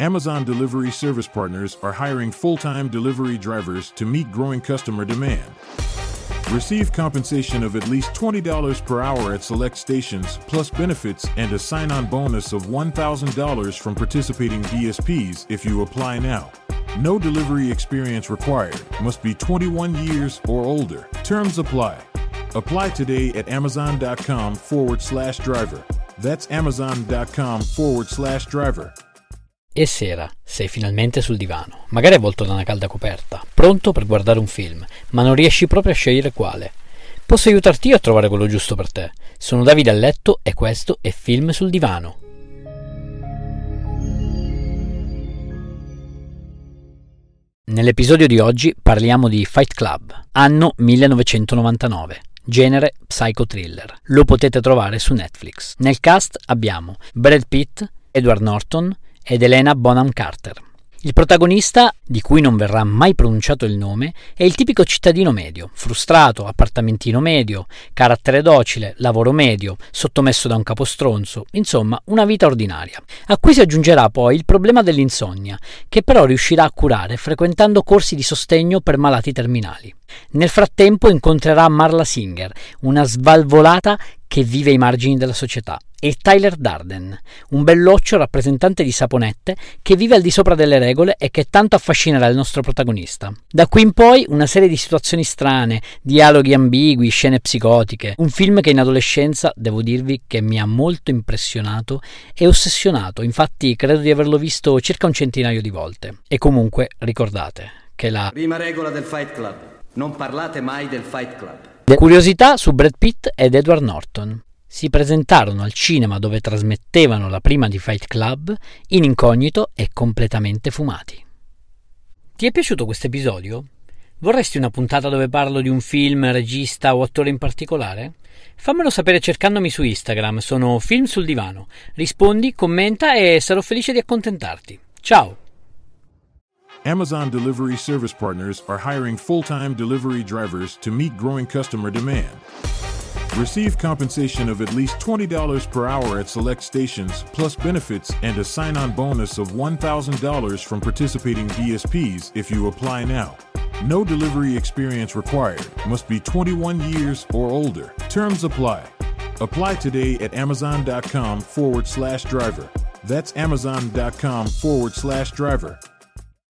Amazon Delivery Service Partners are hiring full time delivery drivers to meet growing customer demand. Receive compensation of at least $20 per hour at select stations, plus benefits and a sign on bonus of $1,000 from participating DSPs if you apply now. No delivery experience required. Must be 21 years or older. Terms apply. Apply today at amazon.com forward slash driver. That's amazon.com forward slash driver. E sera, sei finalmente sul divano, magari avvolto da una calda coperta, pronto per guardare un film, ma non riesci proprio a scegliere quale. Posso aiutarti io a trovare quello giusto per te. Sono Davide a letto e questo è Film sul divano. Nell'episodio di oggi parliamo di Fight Club, anno 1999. Genere psycho thriller. Lo potete trovare su Netflix. Nel cast abbiamo Brad Pitt, Edward Norton, ed Elena Bonham Carter. Il protagonista, di cui non verrà mai pronunciato il nome, è il tipico cittadino medio, frustrato, appartamentino medio, carattere docile, lavoro medio, sottomesso da un capostronzo, insomma una vita ordinaria. A cui si aggiungerà poi il problema dell'insonnia, che però riuscirà a curare frequentando corsi di sostegno per malati terminali. Nel frattempo incontrerà Marla Singer, una svalvolata che vive ai margini della società, e Tyler Darden, un belloccio rappresentante di saponette che vive al di sopra delle regole e che tanto affascinerà il nostro protagonista. Da qui in poi una serie di situazioni strane, dialoghi ambigui, scene psicotiche, un film che in adolescenza devo dirvi che mi ha molto impressionato e ossessionato, infatti credo di averlo visto circa un centinaio di volte. E comunque ricordate che la prima regola del Fight Club, non parlate mai del Fight Club. Curiosità su Brad Pitt ed Edward Norton. Si presentarono al cinema dove trasmettevano la prima di Fight Club in incognito e completamente fumati. Ti è piaciuto questo episodio? Vorresti una puntata dove parlo di un film, regista o attore in particolare? Fammelo sapere cercandomi su Instagram, sono Film sul Divano. Rispondi, commenta e sarò felice di accontentarti. Ciao! Amazon Delivery Service Partners are hiring full time delivery drivers to meet growing customer demand. Receive compensation of at least $20 per hour at select stations, plus benefits and a sign on bonus of $1,000 from participating DSPs if you apply now. No delivery experience required. Must be 21 years or older. Terms apply. Apply today at amazon.com forward slash driver. That's amazon.com forward slash driver.